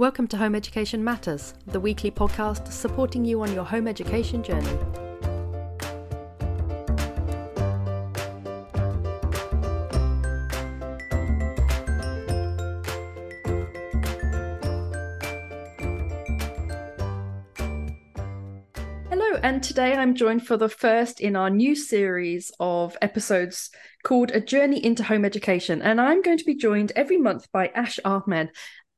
Welcome to Home Education Matters, the weekly podcast supporting you on your home education journey. Hello, and today I'm joined for the first in our new series of episodes called A Journey into Home Education. And I'm going to be joined every month by Ash Ahmed.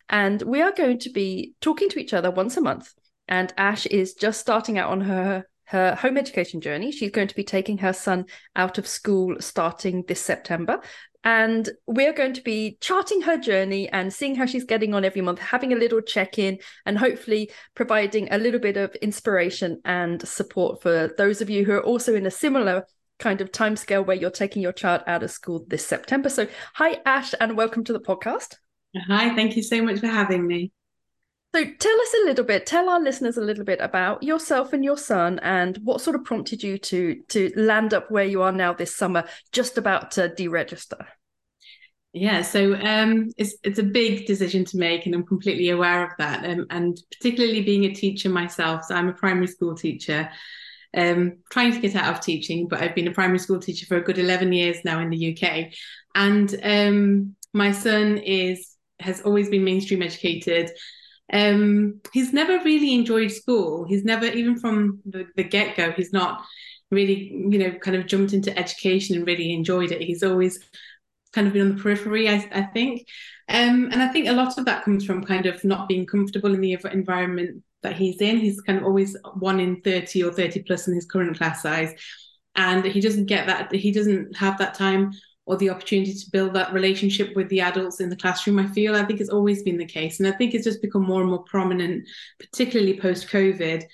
And we are going to be talking to each other once a month. And Ash is just starting out on her her home education journey. She's going to be taking her son out of school starting this September. And we're going to be charting her journey and seeing how she's getting on every month, having a little check in, and hopefully providing a little bit of inspiration and support for those of you who are also in a similar kind of timescale where you're taking your child out of school this September. So, hi, Ash, and welcome to the podcast. Hi, thank you so much for having me. So, tell us a little bit, tell our listeners a little bit about yourself and your son, and what sort of prompted you to to land up where you are now this summer, just about to deregister. Yeah, so um, it's it's a big decision to make, and I'm completely aware of that. Um, and particularly being a teacher myself, so I'm a primary school teacher, um, trying to get out of teaching, but I've been a primary school teacher for a good 11 years now in the UK, and um, my son is has always been mainstream educated. Um, he's never really enjoyed school. He's never, even from the, the get go, he's not really, you know, kind of jumped into education and really enjoyed it. He's always kind of been on the periphery, I, I think. Um, and I think a lot of that comes from kind of not being comfortable in the environment that he's in. He's kind of always one in 30 or 30 plus in his current class size. And he doesn't get that, he doesn't have that time or the opportunity to build that relationship with the adults in the classroom. I feel I think it's always been the case, and I think it's just become more and more prominent, particularly post COVID.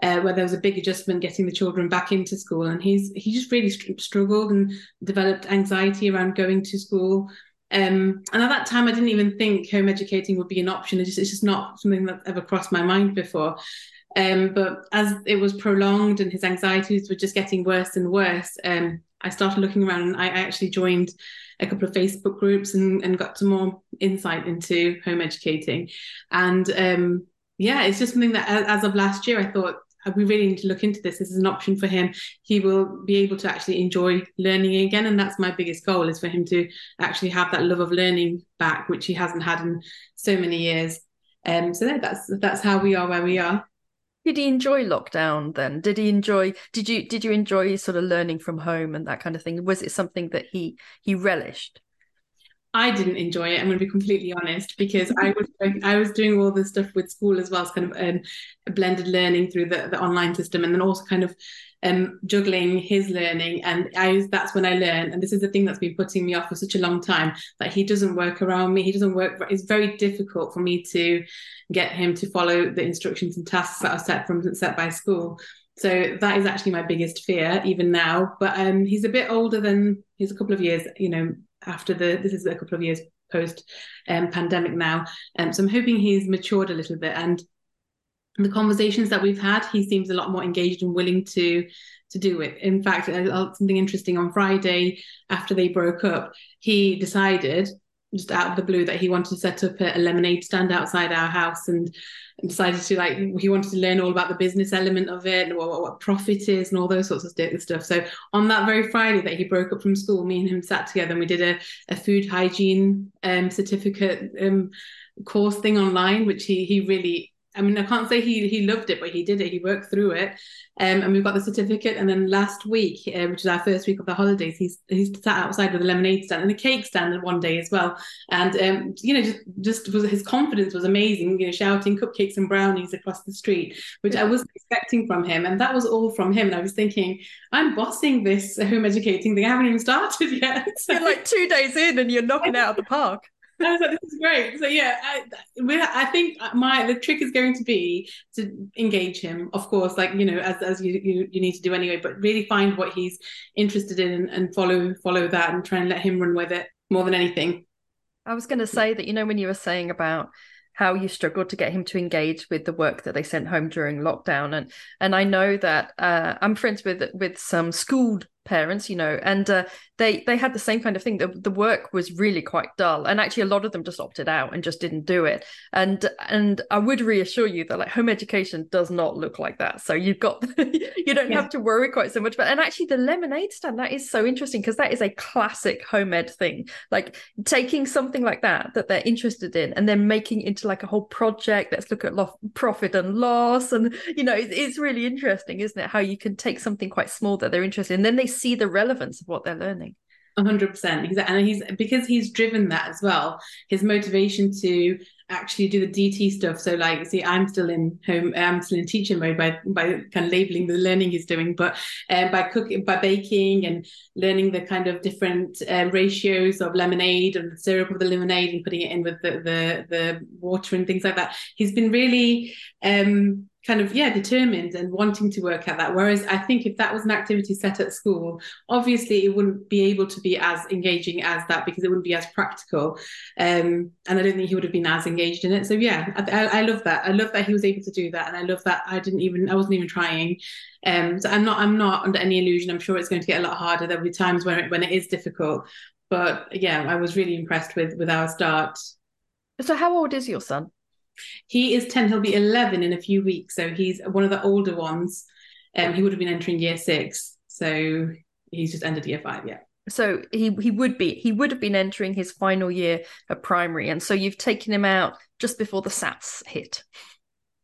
Uh, where there was a big adjustment getting the children back into school, and he's he just really struggled and developed anxiety around going to school. Um, and at that time, I didn't even think home educating would be an option. It's just, it's just not something that ever crossed my mind before. Um, but as it was prolonged and his anxieties were just getting worse and worse, um, I started looking around and I actually joined a couple of Facebook groups and, and got some more insight into home educating. And um, yeah, it's just something that as of last year, I thought we really need to look into this. This is an option for him. He will be able to actually enjoy learning again. And that's my biggest goal is for him to actually have that love of learning back, which he hasn't had in so many years. Um, so that's that's how we are where we are did he enjoy lockdown then? Did he enjoy did you did you enjoy sort of learning from home and that kind of thing? Was it something that he he relished? I didn't enjoy it. I'm going to be completely honest because I was I was doing all this stuff with school as well. As kind of um, blended learning through the, the online system, and then also kind of um, juggling his learning. And I that's when I learned, and this is the thing that's been putting me off for such a long time, that he doesn't work around me. He doesn't work. It's very difficult for me to get him to follow the instructions and tasks that are set from set by school. So that is actually my biggest fear, even now. But um, he's a bit older than he's a couple of years, you know, after the this is a couple of years post um, pandemic now. Um, so I'm hoping he's matured a little bit and the conversations that we've had, he seems a lot more engaged and willing to to do it. In fact, something interesting on Friday after they broke up, he decided just out of the blue that he wanted to set up a, lemonade stand outside our house and, decided to like he wanted to learn all about the business element of it and what, what, profit is and all those sorts of stuff so on that very friday that he broke up from school me and him sat together and we did a, a food hygiene um, certificate um, course thing online which he he really I mean, I can't say he he loved it, but he did it. He worked through it, um, and we've got the certificate. And then last week, uh, which is our first week of the holidays, he's he's sat outside with a lemonade stand and a cake stand one day as well. And um, you know, just just was his confidence was amazing. You know, shouting cupcakes and brownies across the street, which I wasn't expecting from him, and that was all from him. And I was thinking, I'm bossing this home educating thing. I haven't even started yet. You're like two days in, and you're knocking out of the park. I was like, this is great. So yeah, I, I think my the trick is going to be to engage him, of course, like you know, as as you you, you need to do anyway, but really find what he's interested in and, and follow follow that and try and let him run with it more than anything. I was going to say that you know when you were saying about how you struggled to get him to engage with the work that they sent home during lockdown and and I know that uh, I'm friends with with some schooled parents, you know, and uh, they they had the same kind of thing. The, the work was really quite dull, and actually a lot of them just opted out and just didn't do it. And and I would reassure you that like home education does not look like that. So you've got you don't yeah. have to worry quite so much. But and actually the lemonade stand that is so interesting because that is a classic home ed thing. Like taking something like that that they're interested in and then making into like a whole project. Let's look at lo- profit and loss, and you know it's, it's really interesting, isn't it? How you can take something quite small that they're interested in, and then they see the relevance of what they're learning hundred percent, exactly. And he's because he's driven that as well. His motivation to actually do the DT stuff. So, like, see, I'm still in home. I'm still in teaching mode by by kind of labeling the learning he's doing, but uh, by cooking, by baking, and learning the kind of different uh, ratios of lemonade and the syrup of the lemonade and putting it in with the the the water and things like that. He's been really um kind of yeah determined and wanting to work at that. Whereas i think if that was an activity set at school obviously it wouldn't be able to be as engaging as that because it wouldn't be as practical. Um, and i don't think he would have been as engaged in it. So yeah I, I, love that. I love that he was able to do that. And i love that i didn't even i wasn't even trying. Um, so i'm not i'm not under any illusion. I'm sure it's going to get a lot harder. There'll be times when it, when it is difficult. But yeah i was really impressed with with our start. So how old is your son he is 10, he'll be 11 in a few weeks. So he's one of the older ones. Um, he would have been entering year six. So he's just ended year five, yeah. So he he would be he would have been entering his final year of primary, and so you've taken him out just before the SATs hit.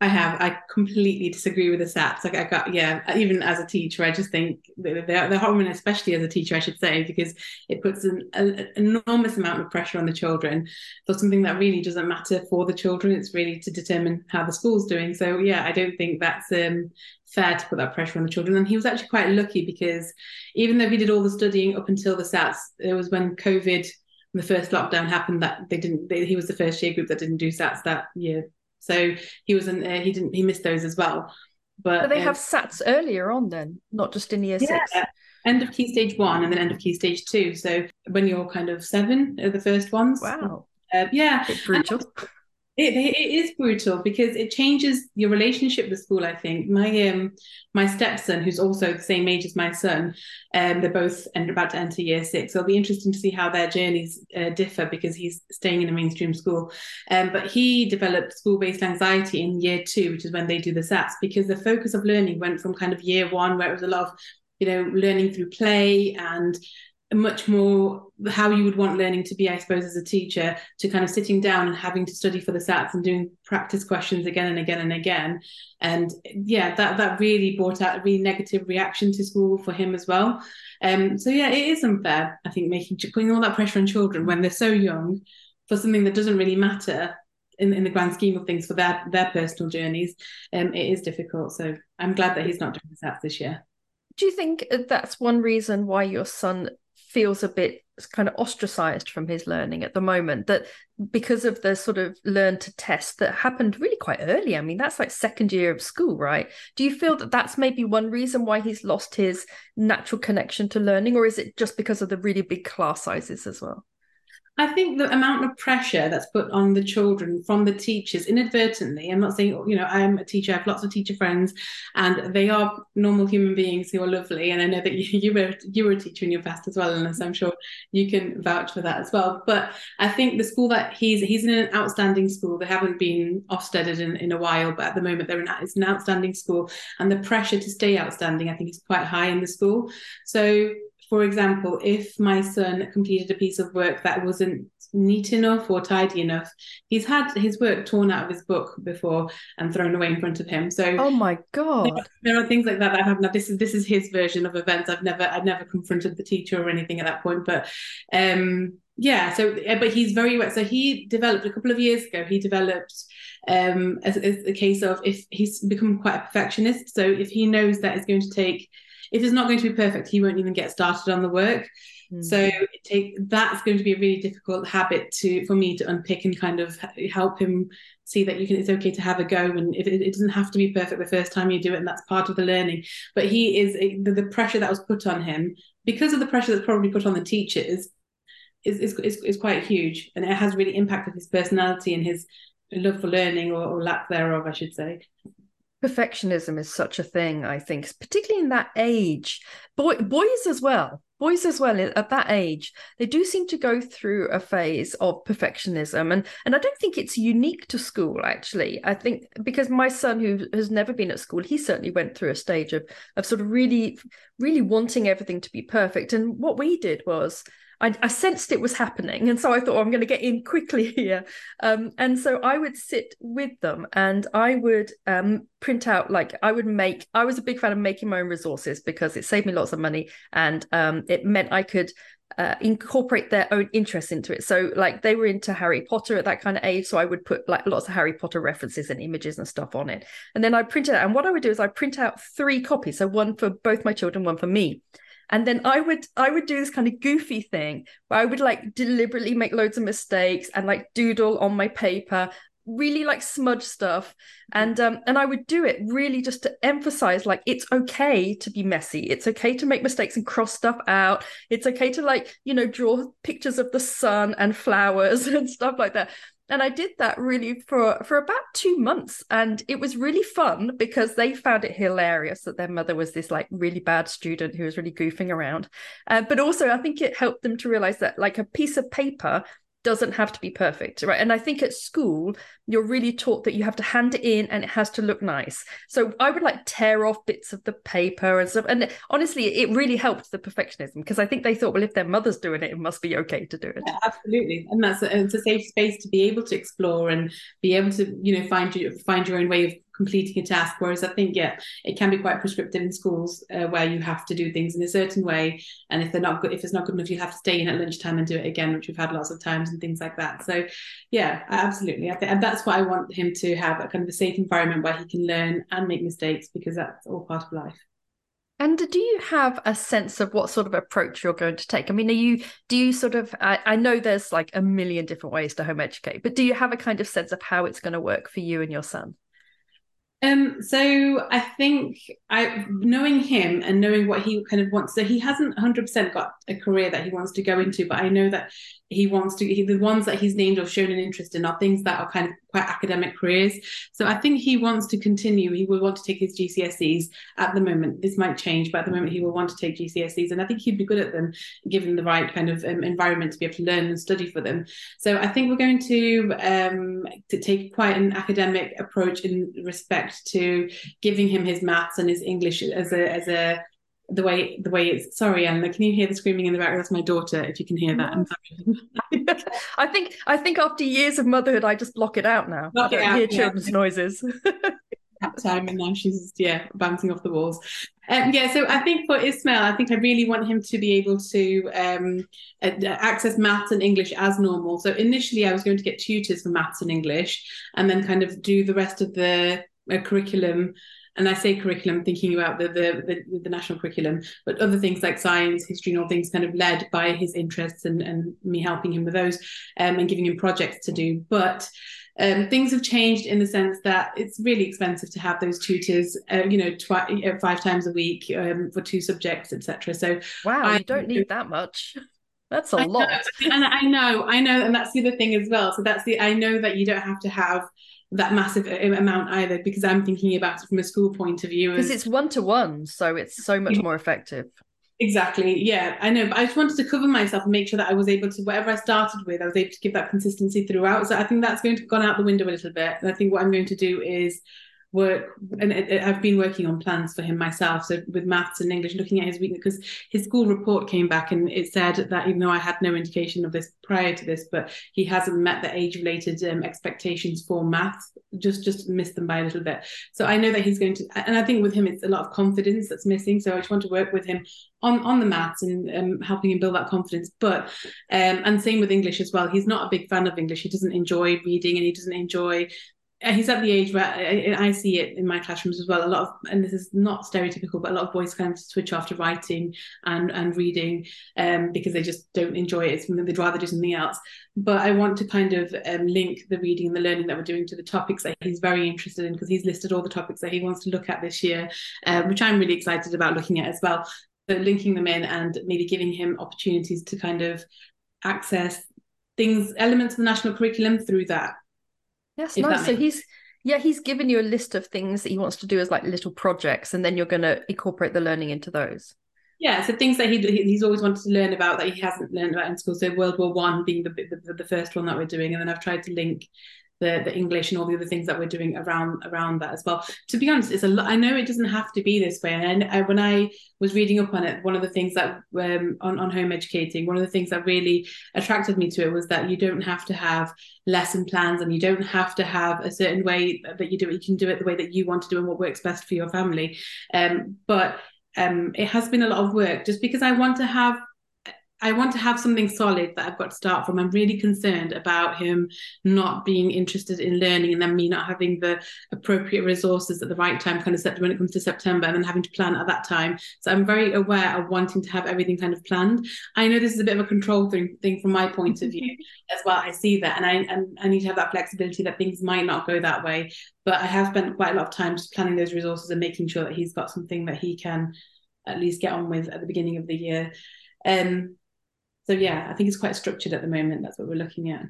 I have. I completely disagree with the SATs. Like I got, yeah, even as a teacher, I just think they're, they're horrible, especially as a teacher, I should say, because it puts an, an, enormous amount of pressure on the children for something that really doesn't matter for the children. It's really to determine how the school's doing. So yeah, I don't think that's um, fair to put that pressure on the children. And he was actually quite lucky because even though he did all the studying up until the SATs, it was when COVID the first lockdown happened that they didn't they, he was the first year group that didn't do sats that year so he wasn't. Uh, he didn't. He missed those as well. But, but they um, have SATs earlier on then, not just in year yeah, six. End of key stage one and then end of key stage two. So when you're kind of seven are the first ones. Wow. Uh, yeah. brutal. It, it is brutal because it changes your relationship with school. I think my um my stepson, who's also the same age as my son, um, they're both end, about to enter year six. So it'll be interesting to see how their journeys uh, differ because he's staying in a mainstream school. Um, but he developed school-based anxiety in year two, which is when they do the SATs, because the focus of learning went from kind of year one, where it was a lot of you know learning through play and much more how you would want learning to be, I suppose, as a teacher, to kind of sitting down and having to study for the SATs and doing practice questions again and again and again. And yeah, that that really brought out a really negative reaction to school for him as well. Um, so yeah, it is unfair, I think, making putting all that pressure on children when they're so young for something that doesn't really matter in, in the grand scheme of things for their their personal journeys. Um, it is difficult. So I'm glad that he's not doing the SATs this year. Do you think that's one reason why your son feels a bit kind of ostracized from his learning at the moment that because of the sort of learn to test that happened really quite early. I mean that's like second year of school right? Do you feel that that's maybe one reason why he's lost his natural connection to learning or is it just because of the really big class sizes as well I think the amount of pressure that's put on the children from the teachers inadvertently, I'm not saying, you know, I'm a teacher, I have lots of teacher friends, and they are normal human beings who are lovely. And I know that you, you were you were a teacher in your past as well, and I'm sure you can vouch for that as well. But I think the school that he's he's in an outstanding school. They haven't been Ofsteded in, in a while, but at the moment they're in it's an outstanding school, and the pressure to stay outstanding, I think, is quite high in the school. So for example, if my son completed a piece of work that wasn't neat enough or tidy enough, he's had his work torn out of his book before and thrown away in front of him. So, oh my god, there are things like that that have happened. This is this is his version of events. I've never I've never confronted the teacher or anything at that point, but um, yeah. So, but he's very wet. So he developed a couple of years ago. He developed um, a, a case of if he's become quite a perfectionist. So if he knows that it's going to take if it's not going to be perfect, he won't even get started on the work. Mm. So take that's going to be a really difficult habit to for me to unpick and kind of help him see that you can it's okay to have a go and it, it doesn't have to be perfect the first time you do it and that's part of the learning but he is the, the pressure that was put on him because of the pressure that's probably put on the teachers is, is, is, is quite huge and it has really impacted his personality and his love for learning or, or lack thereof i should say perfectionism is such a thing i think particularly in that age. Boy boys as well boys as well at that age they do seem to go through a phase of perfectionism and and i don't think it's unique to school actually. I think because my son who has never been at school he certainly went through a stage of of sort of really really wanting everything to be perfect and what we did was I, I, sensed it was happening. And so I thought, oh, I'm going to get in quickly here. Um, and so I would sit with them and I would um, print out, like, I would make, I was a big fan of making my own resources because it saved me lots of money and um, it meant I could uh, incorporate their own interests into it. So, like, they were into Harry Potter at that kind of age. So I would put like lots of Harry Potter references and images and stuff on it. And then I printed out. And what I would do is I print out three copies. So one for both my children, one for me and then i would i would do this kind of goofy thing where i would like deliberately make loads of mistakes and like doodle on my paper really like smudge stuff. And um and i would do it really just to emphasize like it's okay to be messy. It's okay to make mistakes and cross stuff out. It's okay to like you know draw pictures of the sun and flowers and stuff like that and I did that really for for about two months, and it was really fun because they found it hilarious that their mother was this like really bad student who was really goofing around. Uh, but also, I think it helped them to realize that like a piece of paper doesn't have to be perfect, right? And I think at school, you're really taught that you have to hand it in and it has to look nice. So I would like tear off bits of the paper and stuff. And honestly, it really helped the perfectionism because I think they thought, well, if their mother's doing it, it must be okay to do it. Yeah, absolutely, and that's a, it's a safe space to be able to explore and be able to, you know, find you find your own way of completing a task. Whereas I think, yeah, it can be quite prescriptive in schools uh, where you have to do things in a certain way, and if they're not good, if it's not good enough, you have to stay in at lunchtime and do it again, which we've had lots of times and things like that. So, yeah, absolutely. I think and that's why I want him to have a kind of a safe environment where he can learn and make mistakes because that's all part of life. And do you have a sense of what sort of approach you're going to take? I mean, are you do you sort of I, I, know there's like a million different ways to home educate, but do you have a kind of sense of how it's going to work for you and your son? Um, so I think I knowing him and knowing what he kind of wants. So he hasn't 100% got a career that he wants to go into, but I know that he wants to. He, the ones that he's named or shown an interest in are things that are kind of quite academic careers. So I think he wants to continue. He will want to take his GCSEs at the moment. This might change, but at the moment he will want to take GCSEs, and I think he'd be good at them, given the right kind of um, environment to be able to learn and study for them. So I think we're going to um, to take quite an academic approach in respect to giving him his maths and his English as a as a the way the way it's sorry Anna can you hear the screaming in the background? That's my daughter if you can hear that. I think I think after years of motherhood I just block it out now. Block I don't out, hear children's noises. Time and now she's yeah bouncing off the walls. Um, yeah so I think for Ismail I think I really want him to be able to um, access maths and English as normal. So initially I was going to get tutors for maths and English and then kind of do the rest of the uh, curriculum and I say curriculum, thinking about the, the, the the national curriculum, but other things like science, history, and all things kind of led by his interests and and me helping him with those, um, and giving him projects to do. But um, things have changed in the sense that it's really expensive to have those tutors, uh, you know, twi- uh, five times a week um, for two subjects, etc. So wow, I, you don't need that much. That's a I lot. Know, and I know, I know, and that's the other thing as well. So that's the I know that you don't have to have that massive uh, amount either because I'm thinking about it from a school point of view. Because it's one to one, so it's so much more effective. Exactly. Yeah, I know. But I just wanted to cover myself and make sure that I was able to, whatever I started with, I was able to give that consistency throughout. So I think that's going to have gone out the window a little bit. And I think what I'm going to do is work and I've been working on plans for him myself so with maths and English looking at his weakness because his school report came back and it said that even though I had no indication of this prior to this but he hasn't met the age related um, expectations for maths just just missed them by a little bit. So I know that he's going to and I think with him it's a lot of confidence that's missing so I just want to work with him on on the maths and um, helping him build that confidence. But um, and same with English as well he's not a big fan of English he doesn't enjoy reading and he doesn't enjoy he's at the age where I, I, see it in my classrooms as well. A lot of, and this is not stereotypical, but a lot of boys kind of switch off to writing and and reading um, because they just don't enjoy it. It's something they'd rather do something else. But I want to kind of um, link the reading and the learning that we're doing to the topics that he's very interested in because he's listed all the topics that he wants to look at this year, um, which I'm really excited about looking at as well. So linking them in and maybe giving him opportunities to kind of access things, elements of the national curriculum through that Yes, nice. So he's Yeah, he's given you a list of things that he wants to do as like little projects, and then you're going to incorporate the learning into those. Yeah, so things that he he's always wanted to learn about that he hasn't learned about in school. So World War One being the, the the first one that we're doing, and then I've tried to link the the English and all the other things that we're doing around around that as well. To be honest, it's a lot. I know it doesn't have to be this way. And I, when I was reading up on it, one of the things that um, on on home educating, one of the things that really attracted me to it was that you don't have to have lesson plans and you don't have to have a certain way that you do it. You can do it the way that you want to do and what works best for your family. Um, but um, it has been a lot of work just because I want to have I want to have something solid that I've got to start from. I'm really concerned about him not being interested in learning and then me not having the appropriate resources at the right time, kind of when it comes to September, and then having to plan at that time. So I'm very aware of wanting to have everything kind of planned. I know this is a bit of a control thing, thing from my point of view as well. I see that, and I and I need to have that flexibility that things might not go that way. But I have spent quite a lot of time just planning those resources and making sure that he's got something that he can at least get on with at the beginning of the year. Um, so yeah, I think it's quite structured at the moment. That's what we're looking at.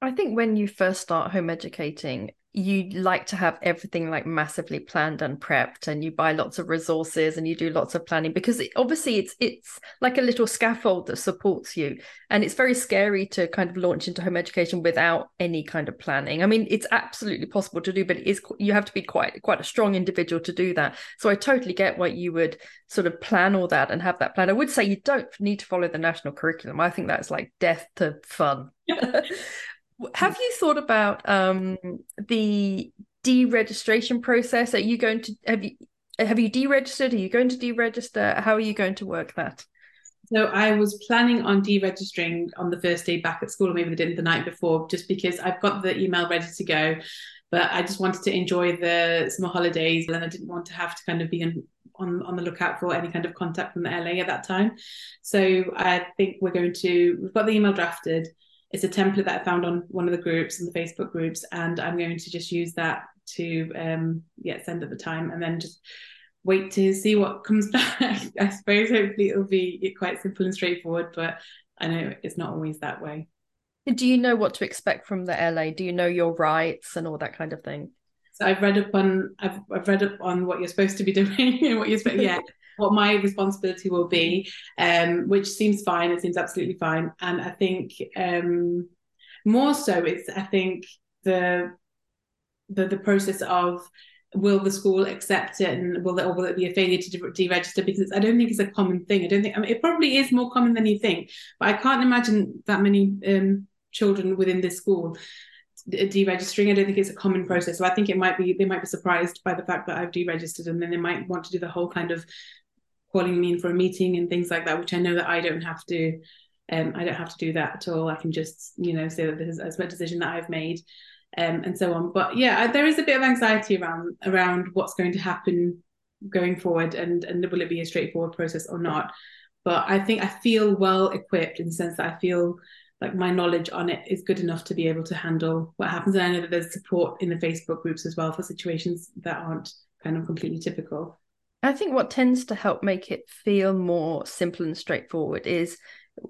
I think when you first start home educating, you like to have everything like massively planned and prepped and you buy lots of resources and you do lots of planning because it, obviously it's it's like a little scaffold that supports you. And it's very scary to kind of launch into home education without any kind of planning. I mean it's absolutely possible to do but it is you have to be quite quite a strong individual to do that. So i totally get why you would sort of plan all that and have that plan. I would say you don't need to follow the national curriculum. I think that's like death to fun Have you thought about um, the deregistration process? Are you going to have you have you deregistered? Are you going to deregister? How are you going to work that? So I was planning on deregistering on the first day back at school, or maybe the night before, just because I've got the email ready to go. But I just wanted to enjoy the summer holidays, and I didn't want to have to kind of be in, on on the lookout for any kind of contact from the LA at that time. So I think we're going to we've got the email drafted it's a template that I found on one of the groups in the Facebook groups, and I'm going to just use that to um, yeah send at the time, and then just wait to see what comes back. I suppose hopefully it'll be quite simple and straightforward, but I know it's not always that way. Do you know what to expect from the LA? Do you know your rights and all that kind of thing? So I've read up on I've, I've read up on what you're supposed to be doing and what you're supposed yeah what my responsibility will be, um, which seems fine. It seems absolutely fine. And I think um, more so, it's I think the the the process of will the school accept it and will it, or will it be a failure to deregister because I don't think it's a common thing. I don't think I mean, it probably is more common than you think, but I can't imagine that many um, children within this school deregistering. I don't think it's a common process. So I think it might be they might be surprised by the fact that I've deregistered and then they might want to do the whole kind of calling me in for a meeting and things like that, which I know that I don't have to. Um, I don't have to do that at all. I can just, you know, say that this is a decision that I've made, um, and so on. But yeah, there is a bit of anxiety around around what's going to happen going forward, and and will it be a straightforward process or not? But I think I feel well equipped in the sense that I feel like my knowledge on it is good enough to be able to handle what happens. And I know that there's support in the Facebook groups as well for situations that aren't kind of completely typical. I think what tends to help make it feel more simple and straightforward is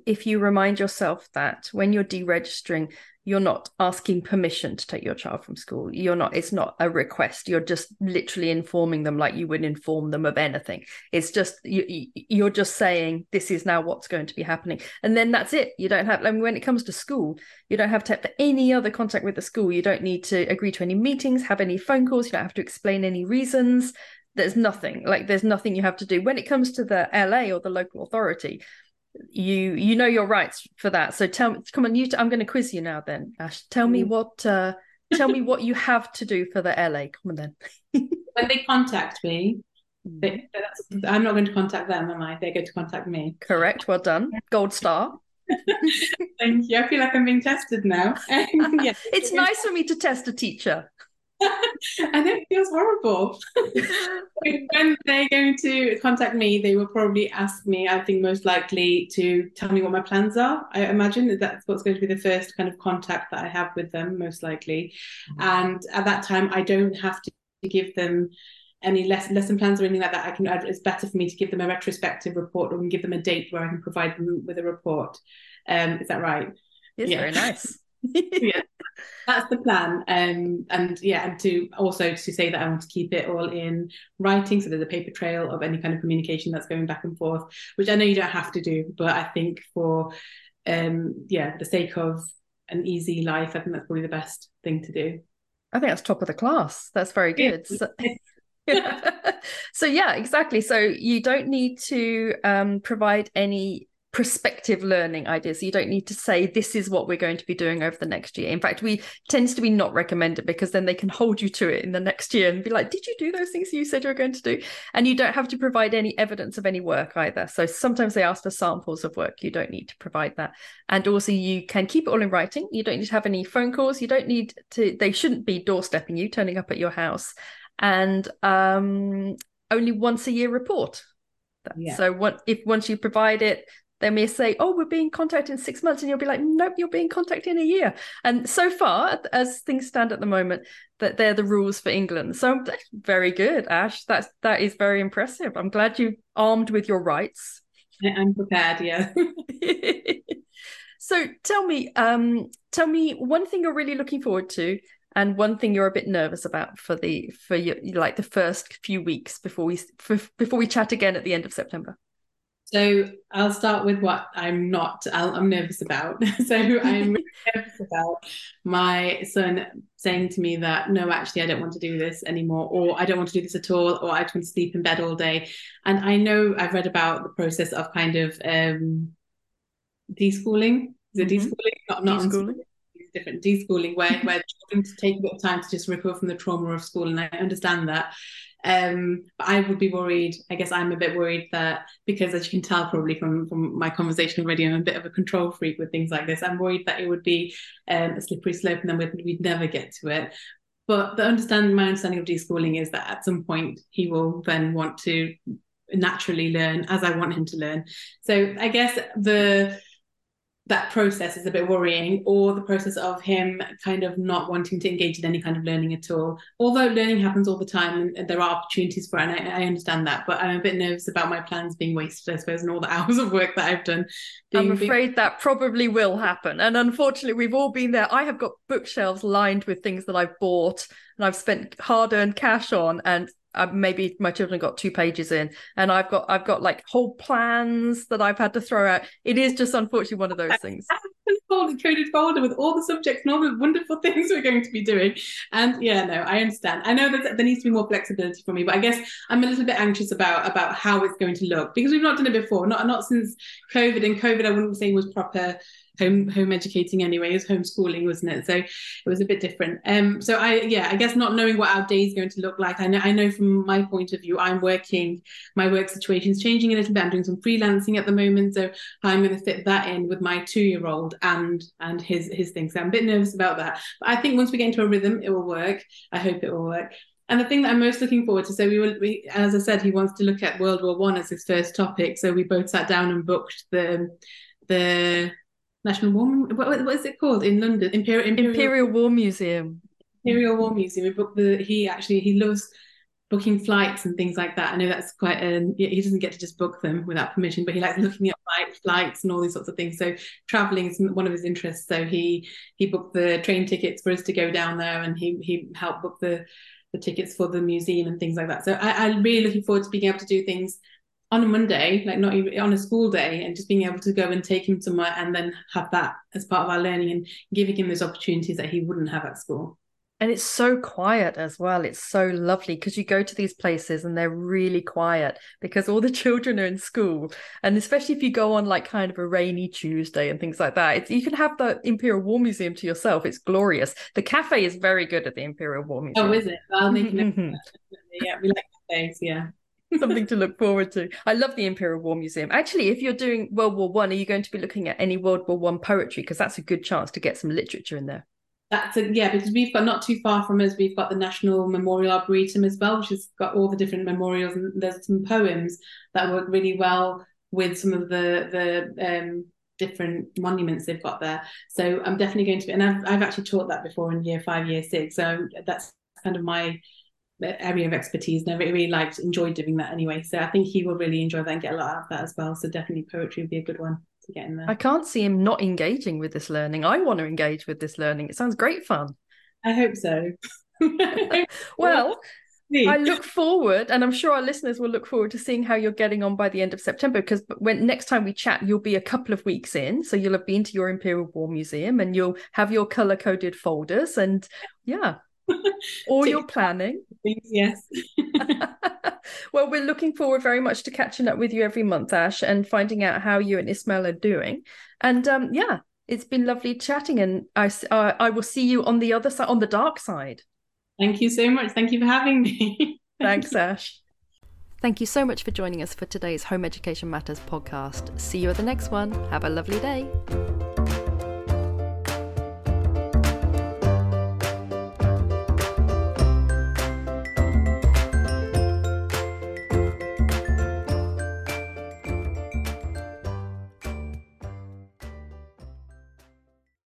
if you remind yourself that when you're deregistering, you're not asking permission to take your child from school. You're not, it's not a request. You're just literally informing them like you would inform them of anything. It's just, you, you're just saying, this is now what's going to be happening. And then that's it. You don't have, I mean, when it comes to school, you don't have to have any other contact with the school. You don't need to agree to any meetings, have any phone calls. You don't have to explain any reasons there's nothing like there's nothing you have to do. When it comes to the la or the local authority you you know your rights for that. So tell me come on you i i'm going to quiz you now then ash. Tell me mm. what uh tell me what you have to do for the la come on then. When they contact me mm. they, i'm not going to contact them am i? They're going to contact me. Correct well done. Gold star. Thank you. I feel like i'm being tested now. Yeah. it's nice for me to test a teacher and it feels horrible. when they're going to contact me, they will probably ask me, I think most likely to tell me what my plans are. I imagine that that's what's going to be the first kind of contact that I have with them, most likely. Mm-hmm. And at that time, I don't have to give them any lesson lesson plans or anything like that. I can. It's better for me to give them a retrospective report or give them a date where I can provide them with a report. Um, is that right? Yes, yeah. very nice. yeah, That's the plan. Um, and yeah, and to also to say that I want to keep it all in writing, so there's a paper trail of any kind of communication that's going back and forth, which I know you don't have to do, but I think for um, yeah, the sake of an easy life, I think that's probably the best thing to do. I think that's top of the class. That's very good. So, so yeah, exactly. So you don't need to um, provide any prospective learning ideas. So you don't need to say this is what we're going to be doing over the next year. In fact, we tends to be not recommended because then they can hold you to it in the next year and be like, did you do those things you said you were going to do? And you don't have to provide any evidence of any work either. So sometimes they ask for samples of work. You don't need to provide that. And also you can keep it all in writing. You don't need to have any phone calls. You don't need to, they shouldn't be doorstepping you, turning up at your house. And um, only once a year report. Yeah. So what if once you provide it, they may say, "Oh, we're being contacted in six months," and you'll be like, "Nope, you're being contacted in a year." And so far, as things stand at the moment, that they're the rules for England. So very good, Ash. That's that is very impressive. I'm glad you armed with your rights. I'm prepared. Yeah. so tell me, um, tell me one thing you're really looking forward to, and one thing you're a bit nervous about for the for your like the first few weeks before we for, before we chat again at the end of September. So I'll start with what I'm not, i am nervous about. so I'm nervous about my son saying to me that, no, actually, I don't want to do this anymore, or I don't want to do this at all, or I just want to sleep in bed all day. And I know I've read about the process of kind of um, deschooling. Is it mm-hmm. deschooling? Not, not deschooling. Different deschooling, where, where children take a bit of time to just recover from the trauma of school. And I understand that. Um, but I would be worried. I guess I'm a bit worried that because, as you can tell probably from from my conversation already, I'm a bit of a control freak with things like this. I'm worried that it would be um, a slippery slope, and then we'd, we'd never get to it. But the understanding, my understanding of deschooling is that at some point he will then want to naturally learn as I want him to learn. So I guess the that process is a bit worrying, or the process of him kind of not wanting to engage in any kind of learning at all. Although learning happens all the time and there are opportunities for it, and I, I understand that, but I'm a bit nervous about my plans being wasted, I suppose, and all the hours of work that I've done. Being, I'm afraid being... that probably will happen. And unfortunately, we've all been there. I have got bookshelves lined with things that I've bought and I've spent hard earned cash on, and uh, maybe my children got two pages in and i've got i've got like whole plans that i've had to throw out. It is just unfortunately one of those things. Folder coded folder with all the subjects and all the wonderful things we're going to be doing. And yeah no i understand. I know that there needs to be more flexibility for me but i guess i'm a little bit anxious about about how it's going to look because we've not done it before not not since covid and covid i wouldn't say was proper home home educating anyway. It was homeschooling, wasn't it? So it was a bit different. Um, so I yeah, I guess not knowing what our day is going to look like. I know I know from my point of view, I'm working. My work situation is changing a little bit. I'm doing some freelancing at the moment, so I'm going to fit that in with my two year old and and his his thing. So I'm a bit nervous about that. But I think once we get into a rhythm, it will work. I hope it will work. And the thing that I'm most looking forward to, so we will, we, as I said, he wants to look at World War One as his first topic. So we both sat down and booked the the National War. What, what is it called in London? Imperial, Imperial Imperial War Museum. Imperial War Museum. We booked the. He actually he loves booking flights and things like that. I know that's quite um he doesn't get to just book them without permission, but he likes looking at flight, flights and all these sorts of things. So traveling is one of his interests. So he he booked the train tickets for us to go down there and he he helped book the the tickets for the museum and things like that. So I, I'm really looking forward to being able to do things on a Monday, like not even on a school day, and just being able to go and take him somewhere and then have that as part of our learning and giving him those opportunities that he wouldn't have at school. And it's so quiet as well. It's so lovely because you go to these places and they're really quiet because all the children are in school. And especially if you go on like kind of a rainy Tuesday and things like that, it's, you can have the Imperial War Museum to yourself. It's glorious. The cafe is very good at the Imperial War oh, Museum. Oh, is it? Well, yeah, we like cafes. Yeah. Something to look forward to. I love the Imperial War Museum. Actually, if you're doing World War One, are you going to be looking at any World War One poetry? Because that's a good chance to get some literature in there. That's a, yeah, because we've got not too far from us, we've got the National Memorial Arboretum as well, which has got all the different memorials, and there's some poems that work really well with some of the the um, different monuments they've got there. So I'm definitely going to be, and I've I've actually taught that before in year five, year six. So that's kind of my area of expertise and I really, really liked enjoyed doing that anyway so I think he will really enjoy that and get a lot out of that as well so definitely poetry would be a good one to get in there. I can't see him not engaging with this learning. I want to engage with this learning. It sounds great fun. I hope so. well, I look forward, and I'm sure our listeners will look forward to seeing how you're getting on by the end of September. Because when next time we chat, you'll be a couple of weeks in, so you'll have been to your Imperial War Museum, and you'll have your color coded folders, and yeah, all your planning. Yes. well, we're looking forward very much to catching up with you every month, Ash, and finding out how you and Ismail are doing. And um, yeah, it's been lovely chatting, and I uh, I will see you on the other side, on the dark side. Thank you so much. Thank you for having me. Thanks, Ash. Thank you so much for joining us for today's Home Education Matters podcast. See you at the next one. Have a lovely day.